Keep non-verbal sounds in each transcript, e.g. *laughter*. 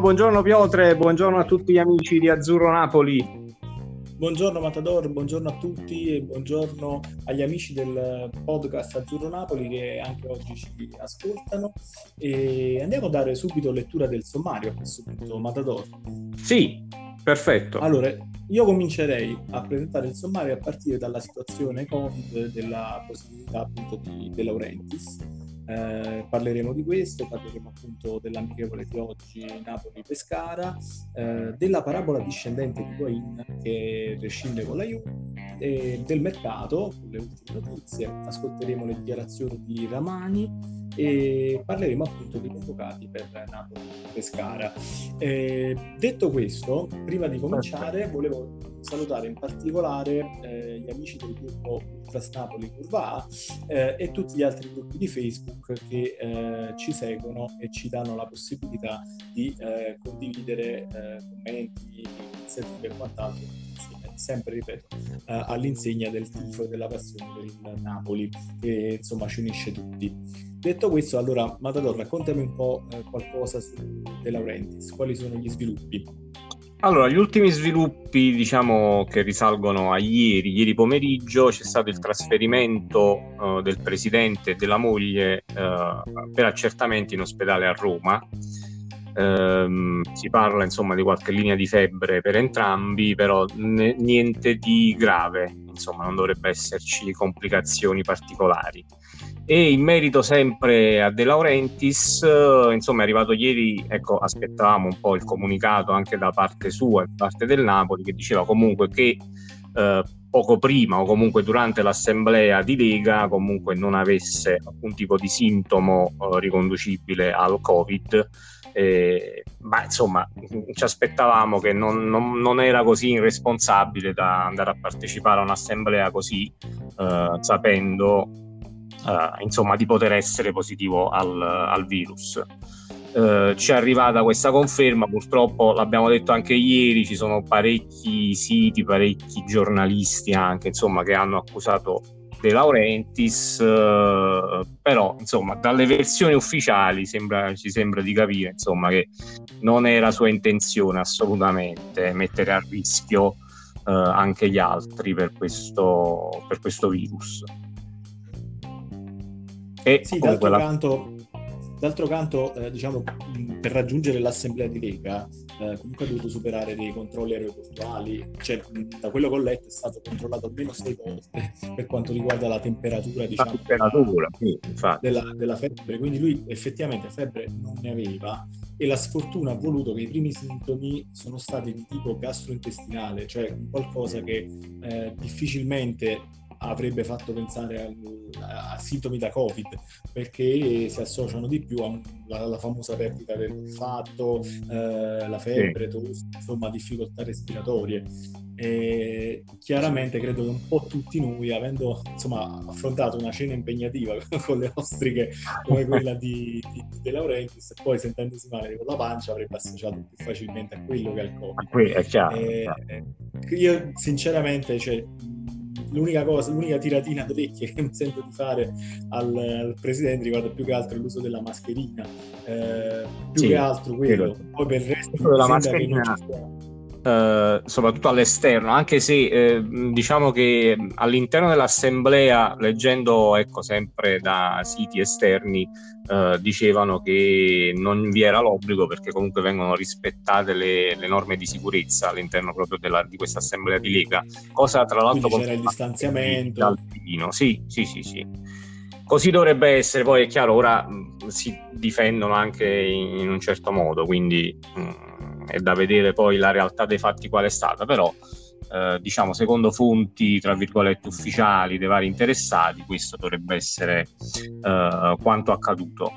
buongiorno Piotre, buongiorno a tutti gli amici di Azzurro Napoli. Buongiorno Matador, buongiorno a tutti e buongiorno agli amici del podcast Azzurro Napoli che anche oggi ci ascoltano. E andiamo a dare subito lettura del sommario a questo punto, Matador. Sì, perfetto. Allora, io comincerei a presentare il sommario a partire dalla situazione Covid della positività appunto di De Laurentiis eh, parleremo di questo, parleremo appunto dell'amichevole di oggi Napoli-Pescara, eh, della parabola discendente di Guain che rescinde con la Juve, e del mercato, con le ultime notizie, ascolteremo le dichiarazioni di Ramani e parleremo appunto di convocati per Napoli-Pescara. Eh, detto questo, prima di cominciare volevo salutare in particolare eh, gli amici del gruppo Ultras Napoli Curva A eh, e tutti gli altri gruppi di Facebook che eh, ci seguono e ci danno la possibilità di eh, condividere eh, commenti, iniziative e quant'altro sempre ripeto all'insegna del tifo e della passione per il Napoli che insomma ci unisce tutti. Detto questo allora Matador raccontami un po' qualcosa su De Laurentiis. Quali sono gli sviluppi? Allora, gli ultimi sviluppi, diciamo, che risalgono a ieri, ieri pomeriggio, c'è stato il trasferimento uh, del presidente e della moglie uh, per accertamenti in ospedale a Roma. Uh, si parla insomma di qualche linea di febbre per entrambi, però n- niente di grave, insomma, non dovrebbe esserci complicazioni particolari. E in merito sempre a De Laurentiis, eh, insomma, è arrivato ieri, ecco, aspettavamo un po' il comunicato anche da parte sua e da parte del Napoli che diceva comunque che eh, poco prima o comunque durante l'assemblea di Lega comunque non avesse alcun tipo di sintomo eh, riconducibile al Covid. Eh, ma insomma ci aspettavamo che non, non, non, era così irresponsabile da andare a partecipare a un'assemblea così eh, sapendo uh, insomma, di poter essere positivo al, al virus. Uh, ci è arrivata questa conferma, purtroppo l'abbiamo detto anche ieri, ci sono parecchi siti, parecchi giornalisti anche, insomma, che hanno accusato De Laurentiis, uh, però insomma dalle versioni ufficiali sembra, ci sembra di capire insomma, che non era sua intenzione assolutamente mettere a rischio uh, anche gli altri per questo, per questo virus. E sì, d'altro la... canto, d'altro canto eh, diciamo, per raggiungere l'assemblea di Lega, eh, comunque ha dovuto superare dei controlli aeroportuali, cioè, da quello che ho letto è stato controllato almeno sei volte per quanto riguarda la temperatura, diciamo, la temperatura sì, della, della febbre, quindi lui effettivamente febbre non ne aveva e la sfortuna ha voluto che i primi sintomi sono stati di tipo gastrointestinale, cioè qualcosa che eh, difficilmente avrebbe fatto pensare a, a, sintomi da Covid perché si associano di più alla famosa perdita del fatto, eh, la febbre, tosse, insomma difficoltà respiratorie. E chiaramente credo che un po' tutti noi, avendo insomma, affrontato una cena impegnativa *laughs* con le ostriche come quella di, di, di De Laurentiis, e poi sentendosi male con la pancia avrebbe associato più facilmente a quello che al Covid. Qui è chiaro. E, io sinceramente cioè, l'unica cosa, l'unica tiratina d'orecchie che mi sento di fare al, al, presidente riguarda più che altro l'uso della mascherina, eh, più sì, che altro quello. Poi per il resto della mascherina. Uh, soprattutto all'esterno, anche se eh, diciamo che all'interno dell'assemblea, leggendo ecco, sempre da siti esterni, uh, dicevano che non vi era l'obbligo perché comunque vengono rispettate le, le norme di sicurezza all'interno proprio della, di questa assemblea di Lega, cosa tra l'altro... Quindi c'era il distanziamento. Sì, sì, sì, sì. Così dovrebbe essere, poi è chiaro, ora mh, si difendono anche in, in un certo modo, quindi... Mh, è da vedere poi la realtà dei fatti qual è stata, però eh, diciamo secondo fonti tra virgolette ufficiali dei vari interessati questo dovrebbe essere eh, quanto accaduto.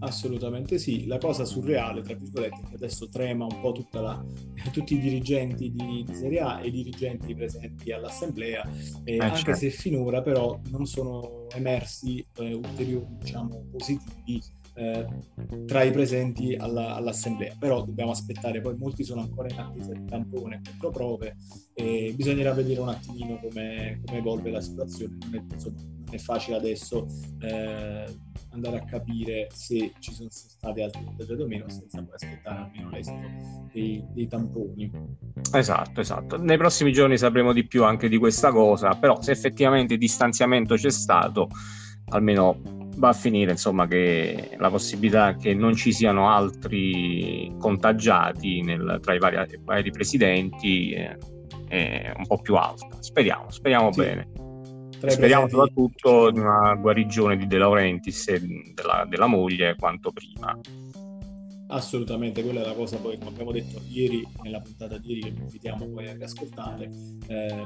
Assolutamente sì, la cosa surreale, tra virgolette, che adesso trema un po' la, *laughs* tutti i dirigenti di, di, Serie A e i dirigenti presenti all'assemblea, eh, anche certo. se finora però non sono emersi eh, ulteriori diciamo, positivi eh, tra i presenti alla, all'assemblea. Però dobbiamo aspettare, poi molti sono ancora in attesa di tampone e controprove e bisognerà vedere un attimino come, come evolve la situazione. Non è, insomma, non è facile adesso eh, andare a capire se ci sono stati altri contagiati o meno senza poi aspettare almeno l'esito dei, dei, tamponi. Esatto, esatto. Nei prossimi giorni sapremo di più anche di questa cosa, però se effettivamente distanziamento c'è stato, almeno va a finire insomma che la possibilità che non ci siano altri contagiati nel, tra i vari, vari presidenti è, è, un po' più alta. Speriamo, speriamo sì. bene. Speriamo soprattutto di una guarigione di De Laurentiis e della, della moglie quanto prima. Assolutamente, quella è la cosa poi, come abbiamo detto ieri, nella puntata di ieri, che vi invitiamo poi a ascoltare eh,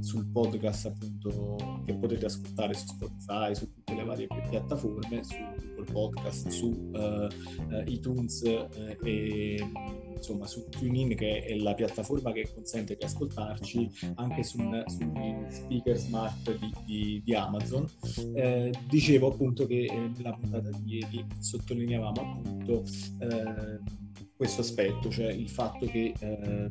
sul podcast appunto che potete ascoltare su Spotify, su tutte le varie piattaforme, su Google Podcast, su uh, iTunes uh, e insomma su TuneIn che è la piattaforma che consente di ascoltarci anche sul, sugli speaker smart di, di, di Amazon. Eh, dicevo appunto che eh, nella puntata di ieri sottolineavamo appunto eh, questo aspetto, cioè il fatto che eh,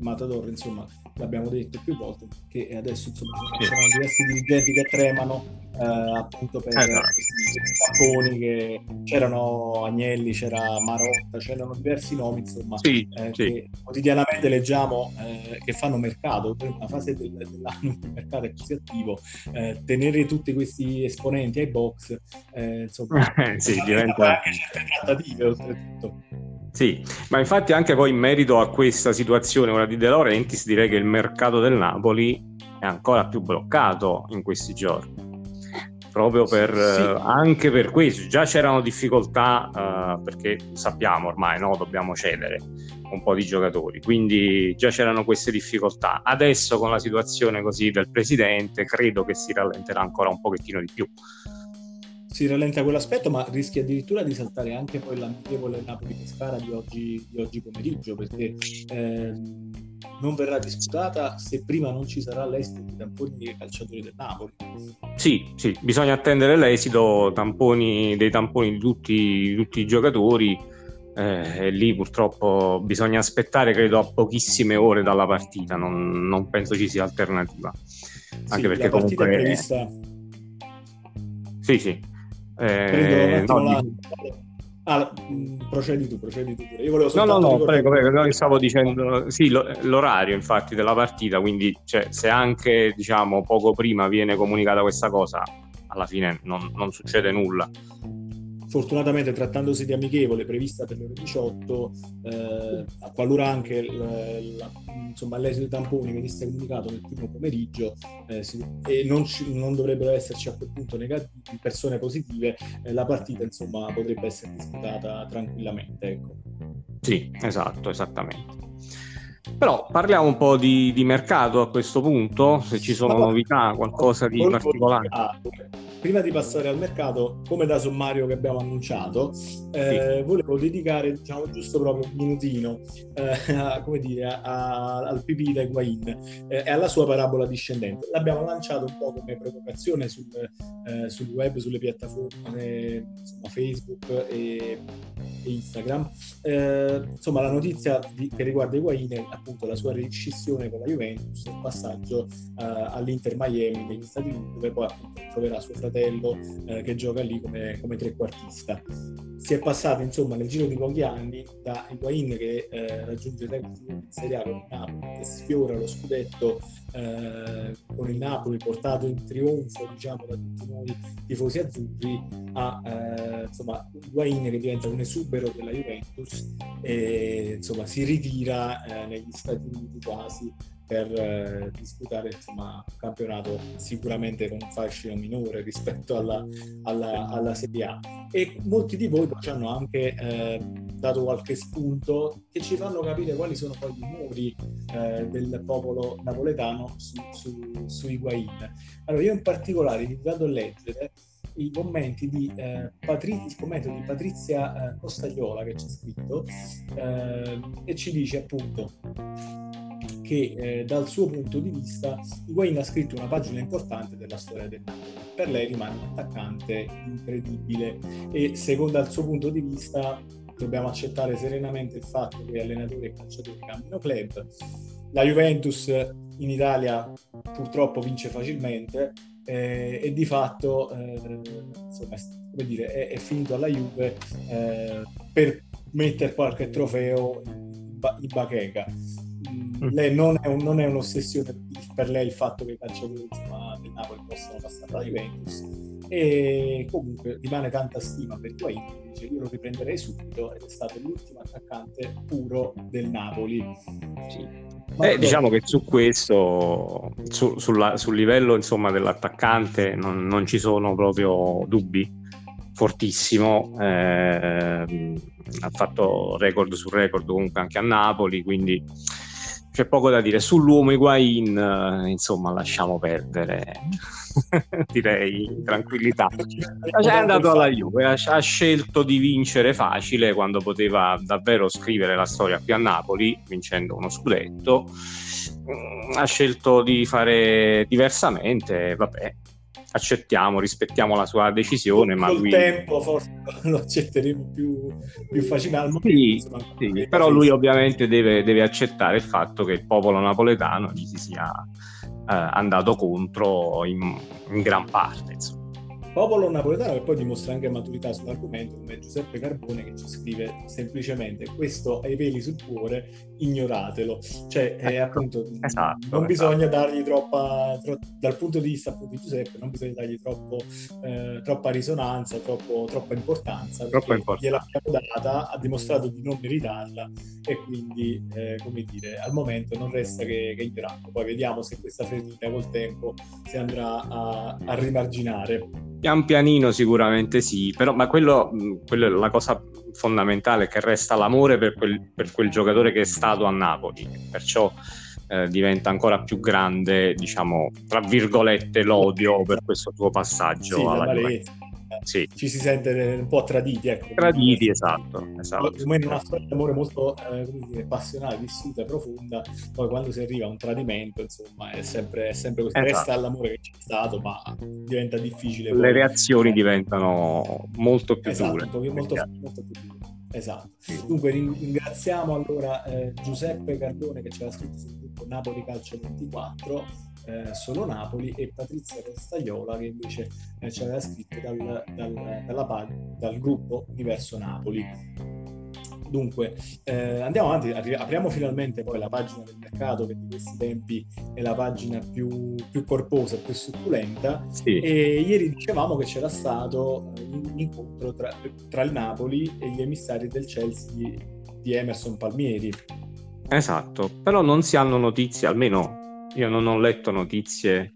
Matador insomma l'abbiamo detto più volte, che adesso insomma ci sono diversi dirigenti che tremano eh, appunto per esatto. questi tapponi che c'erano Agnelli, c'era Marotta, c'erano diversi nomi insomma sì, eh, sì. che quotidianamente leggiamo eh, che fanno mercato, in una fase del, dell'anno il *laughs* mercato è così attivo, eh, tenere tutti questi esponenti ai box eh, insomma *laughs* sì, *laughs* diventa anche certe trattative oltretutto. Sì, ma infatti anche poi in merito a questa situazione ora di De Laurentiis direi che il mercato del Napoli è ancora più bloccato in questi giorni proprio per, sì. uh, anche per questo già c'erano difficoltà uh, perché sappiamo ormai no? dobbiamo cedere un po' di giocatori quindi già c'erano queste difficoltà adesso con la situazione così del presidente credo che si rallenterà ancora un pochettino di più si rallenta quell'aspetto, ma rischia addirittura di saltare anche poi l'amichevole Napoli-Pescara di oggi, di oggi pomeriggio, perché eh, non verrà disputata se prima non ci sarà l'esito di tamponi dei calciatori del Napoli. Sì, sì, bisogna attendere l'esito tamponi, dei tamponi di tutti, tutti i giocatori. Eh, lì purtroppo bisogna aspettare, credo, a pochissime ore dalla partita. Non, non penso ci sia alternativa. Anche sì, perché comunque. È prevista... Sì, sì. Eh, no, Ah, procedi tu, procedi tu Io volevo no, no, no, prego, prego, no, stavo dicendo, sì, l'orario infatti della partita, quindi cioè, se anche diciamo poco prima viene comunicata questa cosa, alla fine non, non succede nulla fortunatamente trattandosi di amichevole prevista per le ore 18, eh, qualora anche l, la, insomma, l'esito dei tamponi venisse comunicato nel primo pomeriggio eh, si, e non, ci, non, dovrebbero esserci a quel punto negativi, persone positive, eh, la partita insomma potrebbe essere disputata tranquillamente. Ecco. Sì, esatto, esattamente. Però parliamo un po' di, di mercato a questo punto, se ci sono novità, qualcosa di particolare prima di passare al mercato, come da sommario che abbiamo annunciato, eh, sì. volevo dedicare diciamo, giusto proprio un minutino eh, a, come dire, a, al PP di Higuain eh, e alla sua parabola discendente. L'abbiamo lanciato un po' come provocazione sul, eh, sul web, sulle piattaforme insomma, Facebook e, e Instagram. Eh, insomma, la notizia di, che riguarda Higuain è appunto la sua riscissione con la Juventus, il passaggio eh, all'Inter Miami negli Stati Uniti, dove poi appunto troverà suo fratello fratello eh, che gioca lì come, come, trequartista. Si è passato insomma nel giro di pochi anni da Higuain che eh, raggiunge in Serie A con il Napoli, che sfiora lo scudetto eh, con il Napoli portato in trionfo diciamo da tutti noi tifosi azzurri a eh, insomma Higuain che diventa un esubero della Juventus e insomma si ritira eh, negli Stati Uniti quasi per eh, disputare insomma, un campionato sicuramente con un fascino minore rispetto alla, alla, alla Serie A. E molti di voi ci hanno anche eh, dato qualche spunto che ci fanno capire quali sono poi i muri eh, del popolo napoletano su, su, su Higuain. Allora, io in particolare vi vado a leggere i commenti di, eh, Patri- commento di Patrizia eh, Costagliola che c'è scritto eh, e ci dice appunto che eh, dal suo punto di vista Higuain ha scritto una pagina importante della storia del Napoli. Per lei rimane un attaccante incredibile e secondo il suo punto di vista dobbiamo accettare serenamente il fatto che allenatori e calciatori cambino club. La Juventus in Italia purtroppo vince facilmente eh, e di fatto eh, insomma, come dire, è, è, finito alla Juve eh, per mettere qualche trofeo in, in bacheca. Mm. Lei non è, un, non è, un'ossessione per lei il fatto che i calciatori insomma, del Napoli possano passare alla Juventus e comunque rimane tanta stima per Higuain dice io lo riprenderei subito ed è stato l'ultimo attaccante puro del Napoli sì. Eh, diciamo che su questo, su, sulla, sul livello insomma, dell'attaccante, non, non, ci sono proprio dubbi. Fortissimo, eh, ha fatto record su record comunque anche a Napoli, quindi c'è poco da dire. Sull'uomo Higuain, eh, insomma, lasciamo perdere, *laughs* direi, tranquillità. È andato alla Juve, ha, ha, scelto di vincere facile quando poteva davvero scrivere la storia qui a Napoli, vincendo uno scudetto. Mm, ha scelto di fare diversamente, vabbè, accettiamo, rispettiamo la sua decisione. ma lui... tempo forse *laughs* lo accetteremo più, più facilmente. Sì, sì, però lui ovviamente deve, deve, accettare il fatto che il popolo napoletano gli si sia eh, andato contro in, in gran parte. Insomma popolo napoletano che poi dimostra anche maturità sull'argomento come Giuseppe Carbone che ci scrive semplicemente questo ai peli sul cuore ignoratelo cioè è ecco, appunto esatto, non esatto. bisogna dargli troppa tro, dal punto di vista appunto di Giuseppe non bisogna dargli troppo, eh, troppa risonanza troppo, troppa importanza troppa importanza. gliel'abbiamo data ha dimostrato di non meritarla e quindi eh, come dire al momento non resta che, che ignorarlo poi vediamo se questa ferita col tempo si andrà a, a rimarginare Pian pianino sicuramente sì, però ma quello, quello, è la cosa fondamentale, che resta l'amore per quel, per quel giocatore che è stato a Napoli, perciò eh, diventa ancora più grande, diciamo, tra virgolette, l'odio per questo suo passaggio sì, alla Juventus sì. ci si sente un po' traditi. Ecco, traditi, esatto. esatto. Come in una storia d'amore molto eh, dire, passionale, vissuta, profonda, poi quando si arriva a un tradimento, insomma, è sempre, è sempre così. Esatto. Resta l'amore che c'è stato, ma diventa difficile. Le poi. reazioni diventano molto più esatto, dure. Molto, molto più dure. Esatto. Dunque ringraziamo allora eh, Giuseppe Cardone che ci aveva scritto sul gruppo Napoli Calcio 24 eh, solo Napoli e Patrizia Costagliola che invece eh, ci aveva scritto dal, dal, dalla, dal gruppo Universo Napoli. Dunque, eh, andiamo avanti, apriamo finalmente poi la pagina del mercato che di questi tempi è la pagina più, più corposa, più succulenta. Sì. E ieri dicevamo che c'era stato un incontro tra, tra il Napoli e gli emissari del Chelsea di, di Emerson Palmieri. Esatto, però non si hanno notizie, almeno io non ho letto notizie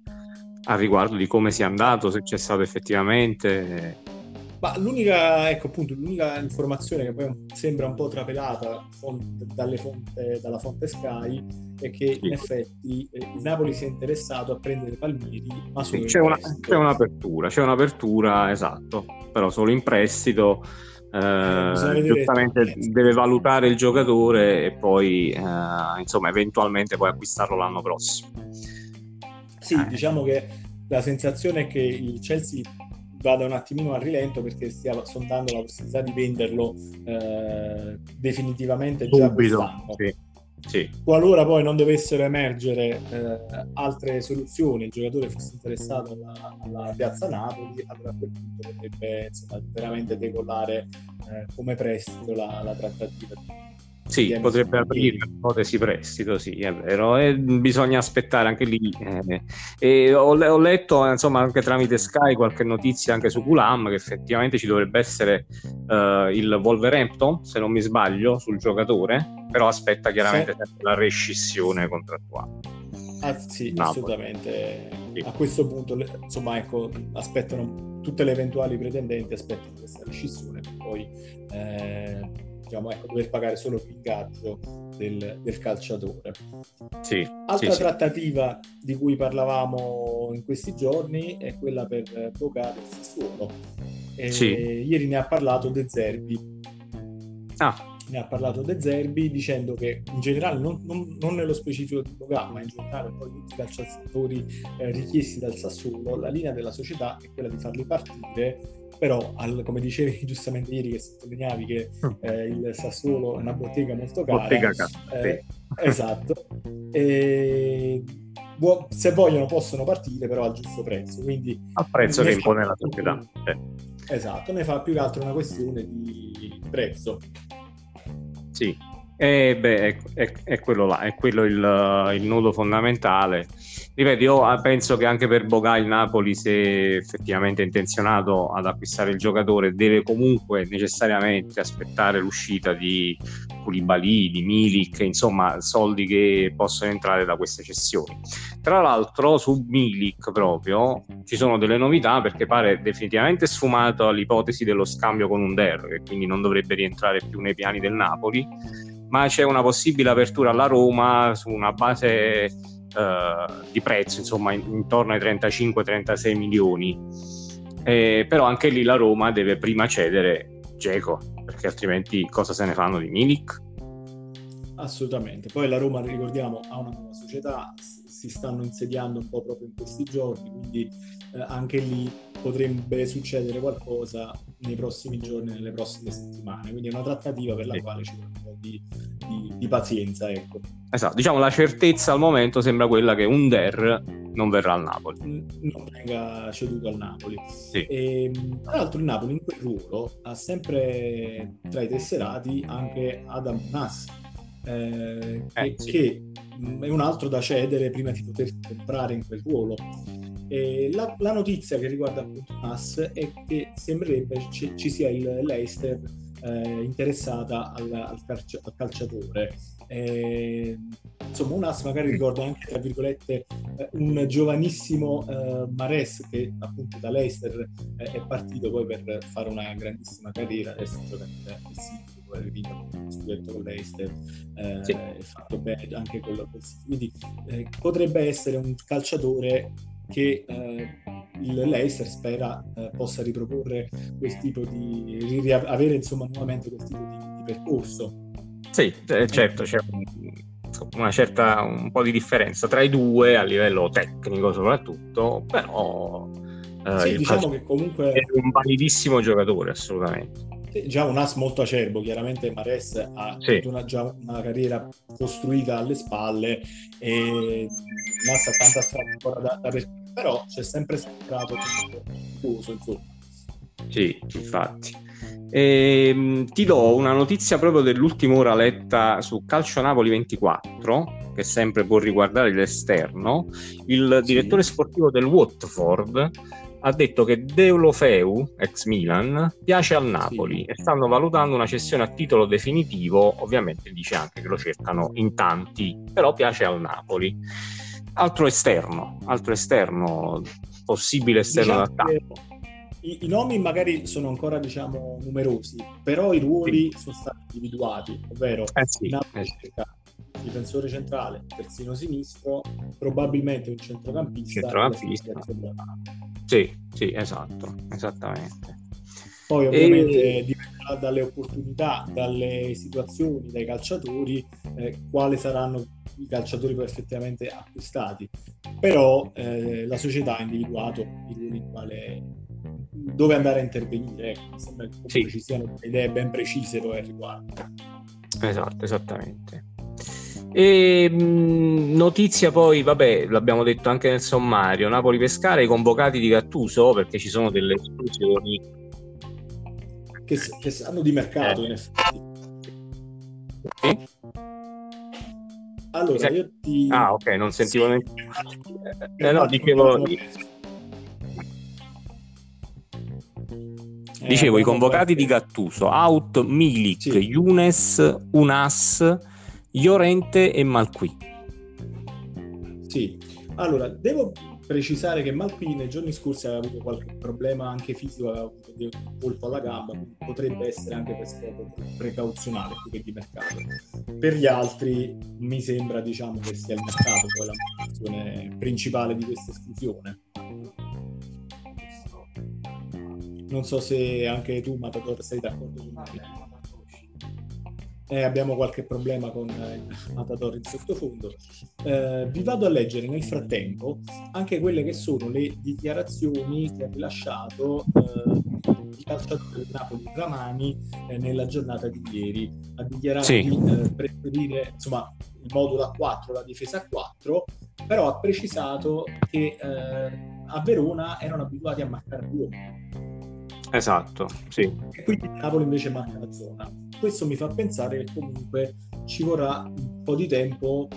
a riguardo di come sia andato, se c'è stato effettivamente. Ma l'unica, ecco appunto, l'unica informazione che poi sembra un po' trapelata fonte, fonte, dalla fonte Sky è che sì. in effetti eh, il Napoli si è interessato a prendere Palmieri, ma solo sì, c'è, una, c'è un'apertura, c'è un'apertura, esatto, però solo in prestito eh, giustamente deve valutare il giocatore e poi eh, insomma eventualmente poi acquistarlo l'anno prossimo sì eh. diciamo che la sensazione è che il Chelsea vada un attimino a rilento perché stia sondando la possibilità di venderlo eh, definitivamente già subito sì. Sì. Qualora poi non dovessero emergere eh, altre soluzioni, il giocatore fosse interessato alla, alla piazza Napoli, allora a quel punto potrebbe insomma, veramente decollare eh, come prestito la, la trattativa. Sì, potrebbe aprire ipotesi prestito, sì, è vero. E bisogna aspettare anche lì. Eh. E ho, ho, letto, insomma, anche tramite Sky qualche notizia anche su Gulam che effettivamente ci dovrebbe essere uh, il Wolverhampton, se non mi sbaglio, sul giocatore, però aspetta chiaramente sì. la rescissione contrattuale. Ah, sì, Napoli. assolutamente. Sì. A questo punto, insomma, ecco, aspettano tutte le eventuali pretendenti, aspettano questa rescissione, poi eh, diciamo, ecco, dover pagare solo l'ingaggio del, del calciatore. Sì, Altra sì, trattativa sì. di cui parlavamo in questi giorni è quella per Bocare e Sassuolo. Ieri ne ha parlato De Zerbi. Ah ne ha parlato De Zerbi dicendo che in generale, non, non, non nello specifico di Boga, ma in generale poi tutti i calciatori eh, richiesti dal Sassuolo, la linea della società è quella di farli partire però al, come dicevi *laughs* giustamente ieri che sottolineavi che mm. eh, il Sassuolo è una bottega molto cara bottega eh, *laughs* esatto. E, se vogliono possono partire però al giusto prezzo quindi al prezzo che impone la società esatto ne fa più che altro una questione di prezzo. Sì. Eh, beh, è, è, è, quello là, è quello il, il nodo fondamentale ripeto, io ah, penso che anche per Boga il Napoli, se effettivamente è intenzionato ad acquistare il giocatore, deve comunque necessariamente aspettare l'uscita di Koulibaly, di Milik, insomma, soldi che possono entrare da queste cessioni. Tra l'altro, su Milik proprio ci sono delle novità perché pare definitivamente sfumato l'ipotesi dello scambio con un Der, che quindi non dovrebbe rientrare più nei piani del Napoli, ma c'è una possibile apertura alla Roma su una base eh, di prezzo, insomma in, intorno ai 35-36 milioni. Eh, però anche lì la Roma deve prima cedere Geco, perché altrimenti cosa se ne fanno di Milik? Assolutamente. Poi la Roma, ricordiamo, ha una nuova società, si stanno insediando un po' proprio in questi giorni, quindi eh, anche lì potrebbe succedere qualcosa nei prossimi giorni, nelle prossime settimane. Quindi è una trattativa per la sì. quale ci vuole un po' di, di, di, pazienza. Ecco. Esatto, diciamo la certezza al momento sembra quella che un Der non verrà al Napoli. Non venga ceduto al Napoli. Sì. E, tra l'altro il Napoli in quel ruolo ha sempre tra i tesserati anche Adam Nass, eh, eh, che, sì. che è un altro da cedere prima di poter comprare in quel ruolo. La, la, notizia che riguarda appunto Nas è che sembrerebbe ci, ci sia il Leicester eh, interessata al, al, calcio, al calciatore. Eh, insomma, un As magari ricorda anche, tra virgolette, eh, un giovanissimo eh, Mares che appunto da Leicester eh, è partito poi per fare una grandissima carriera, adesso gioca nel City aver vinto scudetto con Leicester eh, sì. fatto bene anche con la. Quindi potrebbe essere un calciatore che eh, il Leicester spera eh, possa riproporre quel tipo di ri- avere insomma nuovamente quel tipo di, di percorso sì eh, certo c'è una certa un po' di differenza tra i due a livello tecnico soprattutto però eh, sì, diciamo che comunque è un validissimo giocatore assolutamente già un as molto acerbo, chiaramente Mares ha sì. una, già una carriera costruita alle spalle e Nas ha tanta strada ancora da, da per... però c'è sempre sembrato uso insomma. Sì, infatti. E, ehm, ti do una notizia proprio dell'ultima ora letta su Calcio Napoli 24, che sempre può riguardare l'esterno. Il sì. direttore sportivo del Watford ha detto che Deulofeu, ex Milan, piace al Napoli sì. e stanno valutando una cessione a titolo definitivo, ovviamente dice anche che lo cercano in tanti, però piace al Napoli. Altro esterno, altro esterno, possibile esterno diciamo d'attacco. I, I, nomi magari sono ancora diciamo numerosi, però i ruoli sì. sono stati individuati, ovvero eh sì, Napoli eh sì. Difensore centrale, terzino sinistro, probabilmente un centrocampista. Centrocampista sì, sì, esatto, esattamente. Poi ovviamente e... dipenderà dalle opportunità, dalle situazioni, dai calciatori, eh, quali saranno i calciatori poi effettivamente acquistati. Però eh, la società ha individuato il quale, dove andare a intervenire. Ecco, mi sembra che sì. ci siano idee ben precise poi al riguardo. Esatto, esattamente. E, mh, notizia poi, vabbè, l'abbiamo detto anche nel sommario, Napoli Pescara i convocati di Gattuso perché ci sono delle esclusioni che, che sanno di mercato eh. in effetti. Sì? Allora, io ti... Ah, ok, non sentivo neanche... Eh, no, dicevo... Dicevo, i convocati di Gattuso, Out, Milik, sì. Younes, Unas Llorente e Malqui. Sì, allora devo precisare che Malqui nei giorni scorsi aveva avuto qualche problema anche fisico, aveva avuto un colpo alla gamba, potrebbe essere anche per scopo precauzionale più che di mercato. Per gli altri mi sembra diciamo che sia il mercato poi la motivazione principale di questa esclusione. Non so se anche tu, Matador, sei d'accordo con me. Eh, abbiamo qualche problema con eh, il Matador in sottofondo. Eh, vi vado a leggere nel frattempo anche quelle che sono le dichiarazioni che ha rilasciato eh, il calciatore Napoli Ramani eh, nella giornata di ieri. Ha dichiarato sì. di eh, preferire insomma, il modulo a 4, la difesa a 4, però ha precisato che a Verona erano abituati a marcare due Esatto, sì. E quindi Napoli invece marca la zona. Questo mi fa pensare che comunque ci vorrà un po' di tempo,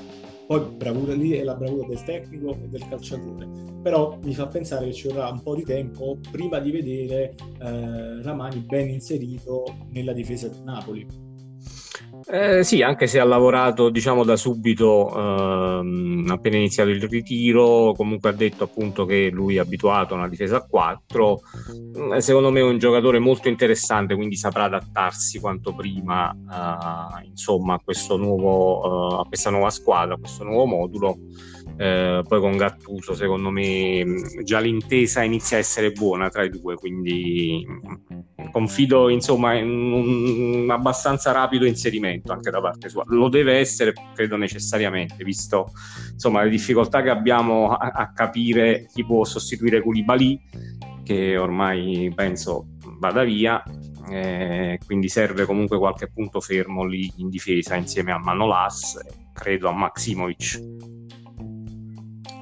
poi bravura lì è la bravura del tecnico e del calciatore, però mi fa pensare che ci vorrà un po' di tempo prima di vedere eh, Ramani ben inserito nella difesa del Napoli eh, sì, anche se ha lavorato diciamo da subito, ehm, appena iniziato il ritiro, comunque ha detto appunto che lui è abituato a una difesa a 4. Mm, secondo me è un giocatore molto interessante, quindi saprà adattarsi quanto prima eh, insomma, a, nuovo, eh, a questa nuova squadra, a questo nuovo modulo. Eh, poi con Gattuso secondo me già l'intesa inizia a essere buona tra i due quindi confido insomma in un abbastanza rapido inserimento anche da parte sua. Lo deve essere credo necessariamente visto insomma le difficoltà che abbiamo a, a capire chi può sostituire Koulibaly che ormai penso vada via. Eh, quindi serve comunque qualche punto fermo lì in difesa insieme a Manolas credo a Maximovic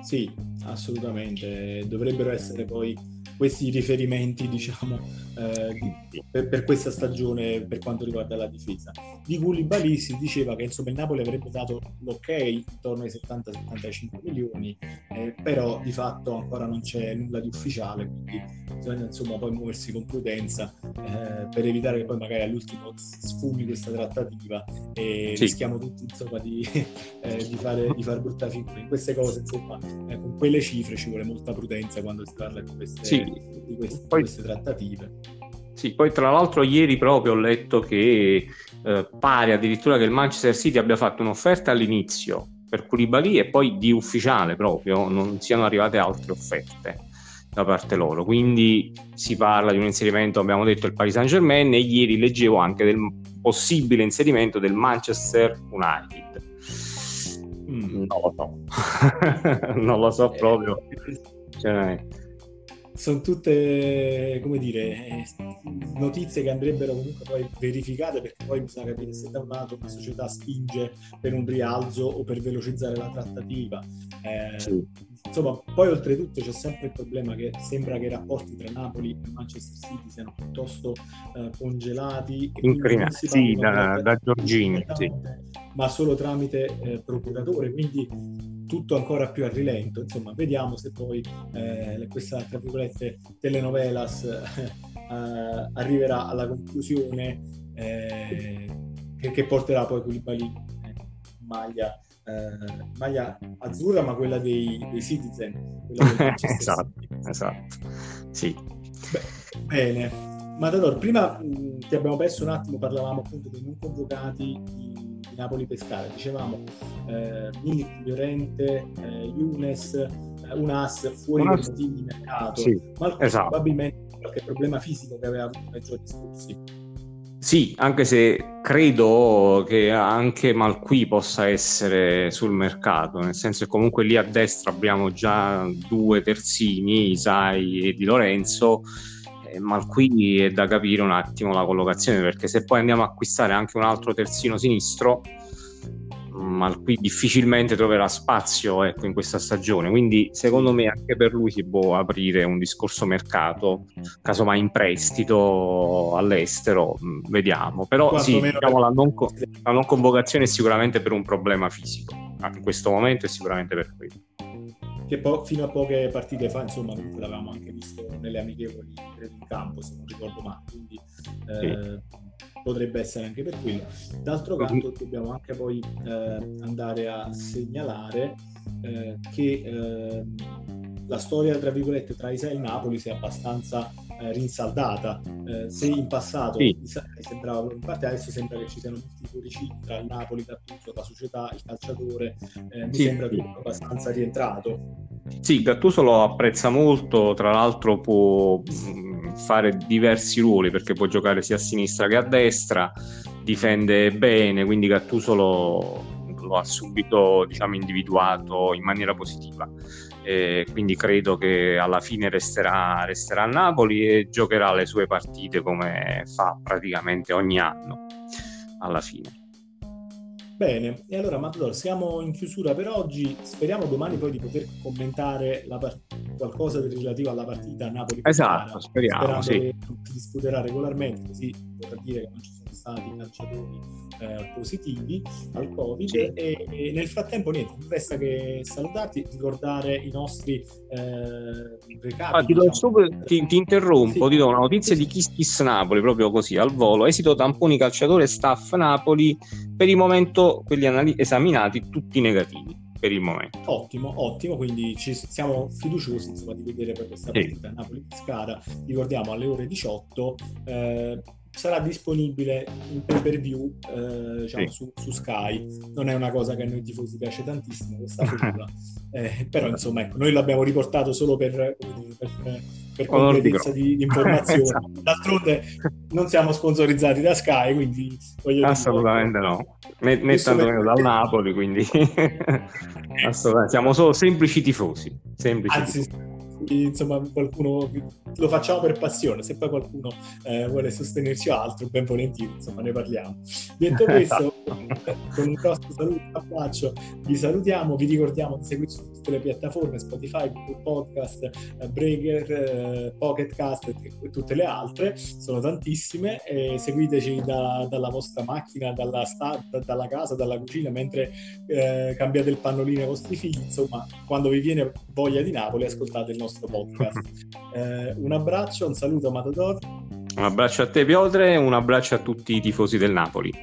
sì, assolutamente. Dovrebbero essere poi questi riferimenti, diciamo, eh, per, per, questa stagione per quanto riguarda la difesa. Di Koulibaly si diceva che insomma il Napoli avrebbe dato l'ok intorno ai 70-75 milioni, eh, però di fatto ancora non c'è nulla di ufficiale, quindi bisogna insomma poi muoversi con prudenza eh, per evitare che poi magari all'ultimo sfumi questa trattativa e sì. rischiamo tutti insomma di, *laughs* eh, di, fare, di fare brutta figura. In queste cose insomma eh, con quelle cifre ci vuole molta prudenza quando si parla di queste, sì. Di queste, poi... queste trattative. Sì, poi tra l'altro ieri proprio ho letto che eh, pare addirittura che il Manchester City abbia fatto un'offerta all'inizio per Koulibaly e poi di ufficiale proprio non siano arrivate altre offerte da parte loro. Quindi si parla di un inserimento, abbiamo detto, il Paris Saint Germain e ieri leggevo anche del possibile inserimento del Manchester United. Mm, non lo so, *laughs* non lo so proprio. Cioè, sono tutte, come dire, notizie che andrebbero comunque poi verificate perché poi bisogna capire se da un lato una società spinge per un rialzo o per velocizzare la trattativa. Eh, sì. Insomma, poi oltretutto c'è sempre il problema che sembra che i rapporti tra Napoli e Manchester City siano piuttosto eh, congelati. Incrinati, sì, da, da Giorgini, sì. ma solo tramite eh, procuratore, quindi tutto ancora più a rilento. Insomma, vediamo se poi eh, questa, tra virgolette, telenovelas eh, arriverà alla conclusione eh, che, che, porterà poi Koulibaly in maglia, eh, maglia azzurra, ma quella dei, dei Citizen. *laughs* esatto, esatto. Sì. Beh, bene. Matador, prima mh, ti abbiamo perso un attimo, parlavamo appunto dei non convocati di di Napoli Pescara. Dicevamo eh, Milik, Llorente, eh, Younes, eh, un as fuori dai motivi di mercato, sì, ma esatto. probabilmente qualche problema fisico che aveva avuto nei giorni scorsi. Sì, anche se credo che anche Malqui possa essere sul mercato, nel senso che comunque lì a destra abbiamo già due terzini, Isai e Di Lorenzo, ma qui è da capire un attimo la collocazione perché se poi andiamo a acquistare anche un altro terzino sinistro ma qui difficilmente troverà spazio ecco, in questa stagione. Quindi secondo me anche per lui si può aprire un discorso mercato casomai in prestito all'estero mm, vediamo. Però sì, diciamo, la, non, la non convocazione è sicuramente per un problema fisico. In questo momento è sicuramente per quello che po- fino a poche partite fa, insomma, comunque l'avevamo anche visto nelle amichevoli in campo, se non ricordo male, quindi eh, sì. potrebbe essere anche per quello. D'altro canto dobbiamo anche poi eh, andare a segnalare eh, che ehm, la storia, tra virgolette, tra Isa e il Napoli si è abbastanza eh, rinsaldata. Eh, se in passato sì. sembrava in parte adesso sembra che ci siano molti cuoricini tra il Napoli, Gattuso, la società, il calciatore, eh, mi sì, sembra sì. tutto abbastanza rientrato. Sì, Gattuso lo apprezza molto, tra l'altro può mm, fare diversi ruoli perché può giocare sia a sinistra che a destra difende bene, quindi Gattuso lo, lo ha subito diciamo, individuato in maniera positiva. Eh, quindi credo che alla fine resterà, resterà a Napoli e giocherà le sue partite come fa praticamente ogni anno alla fine. Bene, e allora Matador, siamo in chiusura per oggi. Speriamo domani poi di poter commentare part- qualcosa relativo alla partita Napoli. Esatto, speriamo. Sì. Che si disputerà regolarmente, così potrà dire che non ci sono stati calciatori eh, positivi al Covid. Sì. E, e, nel frattempo, niente, non resta che salutarti, ricordare i nostri eh, recapi. Ah, ti, diciamo. super, ti, ti, interrompo, sì. ti do una notizia di Kiss Kiss Napoli, proprio così al volo. Esito tamponi calciatore staff Napoli, per il momento quelli anali- esaminati tutti negativi per il momento. Ottimo, ottimo, quindi ci siamo fiduciosi insomma, di vedere per questa partita sì. Napoli-Pescara, ricordiamo alle ore 18. Eh, sarà disponibile in pay per view eh, diciamo, sì. su, su, Sky. Non è una cosa che a noi tifosi piace tantissimo questa figura, *laughs* eh, però insomma ecco, noi l'abbiamo riportato solo per, per, per completezza di, di, informazione. *laughs* esatto. D'altronde non siamo sponsorizzati da Sky, quindi Assolutamente dire, no. Né, né tanto dal Napoli, quindi *laughs* assolutamente. siamo solo semplici tifosi. Semplici Anzi, tifosi insomma qualcuno lo facciamo per passione, se poi qualcuno eh, vuole sostenerci altro, ben volentieri, insomma ne parliamo. Detto *laughs* questo, con un grosso saluto, un abbraccio, vi salutiamo, vi ricordiamo di seguirci su tutte le piattaforme, Spotify, Google Podcast, eh, Breaker, eh, Pocket Cast e tutte le altre, sono tantissime, e seguiteci da, dalla vostra macchina, dalla, sta, dalla casa, dalla cucina, mentre eh, cambiate il pannolino ai vostri figli, insomma, quando vi viene voglia di Napoli, ascoltate il nostro podcast. *laughs* Eh, un abbraccio, un saluto Matador. Un abbraccio a te Piotre un abbraccio a tutti i tifosi del Napoli.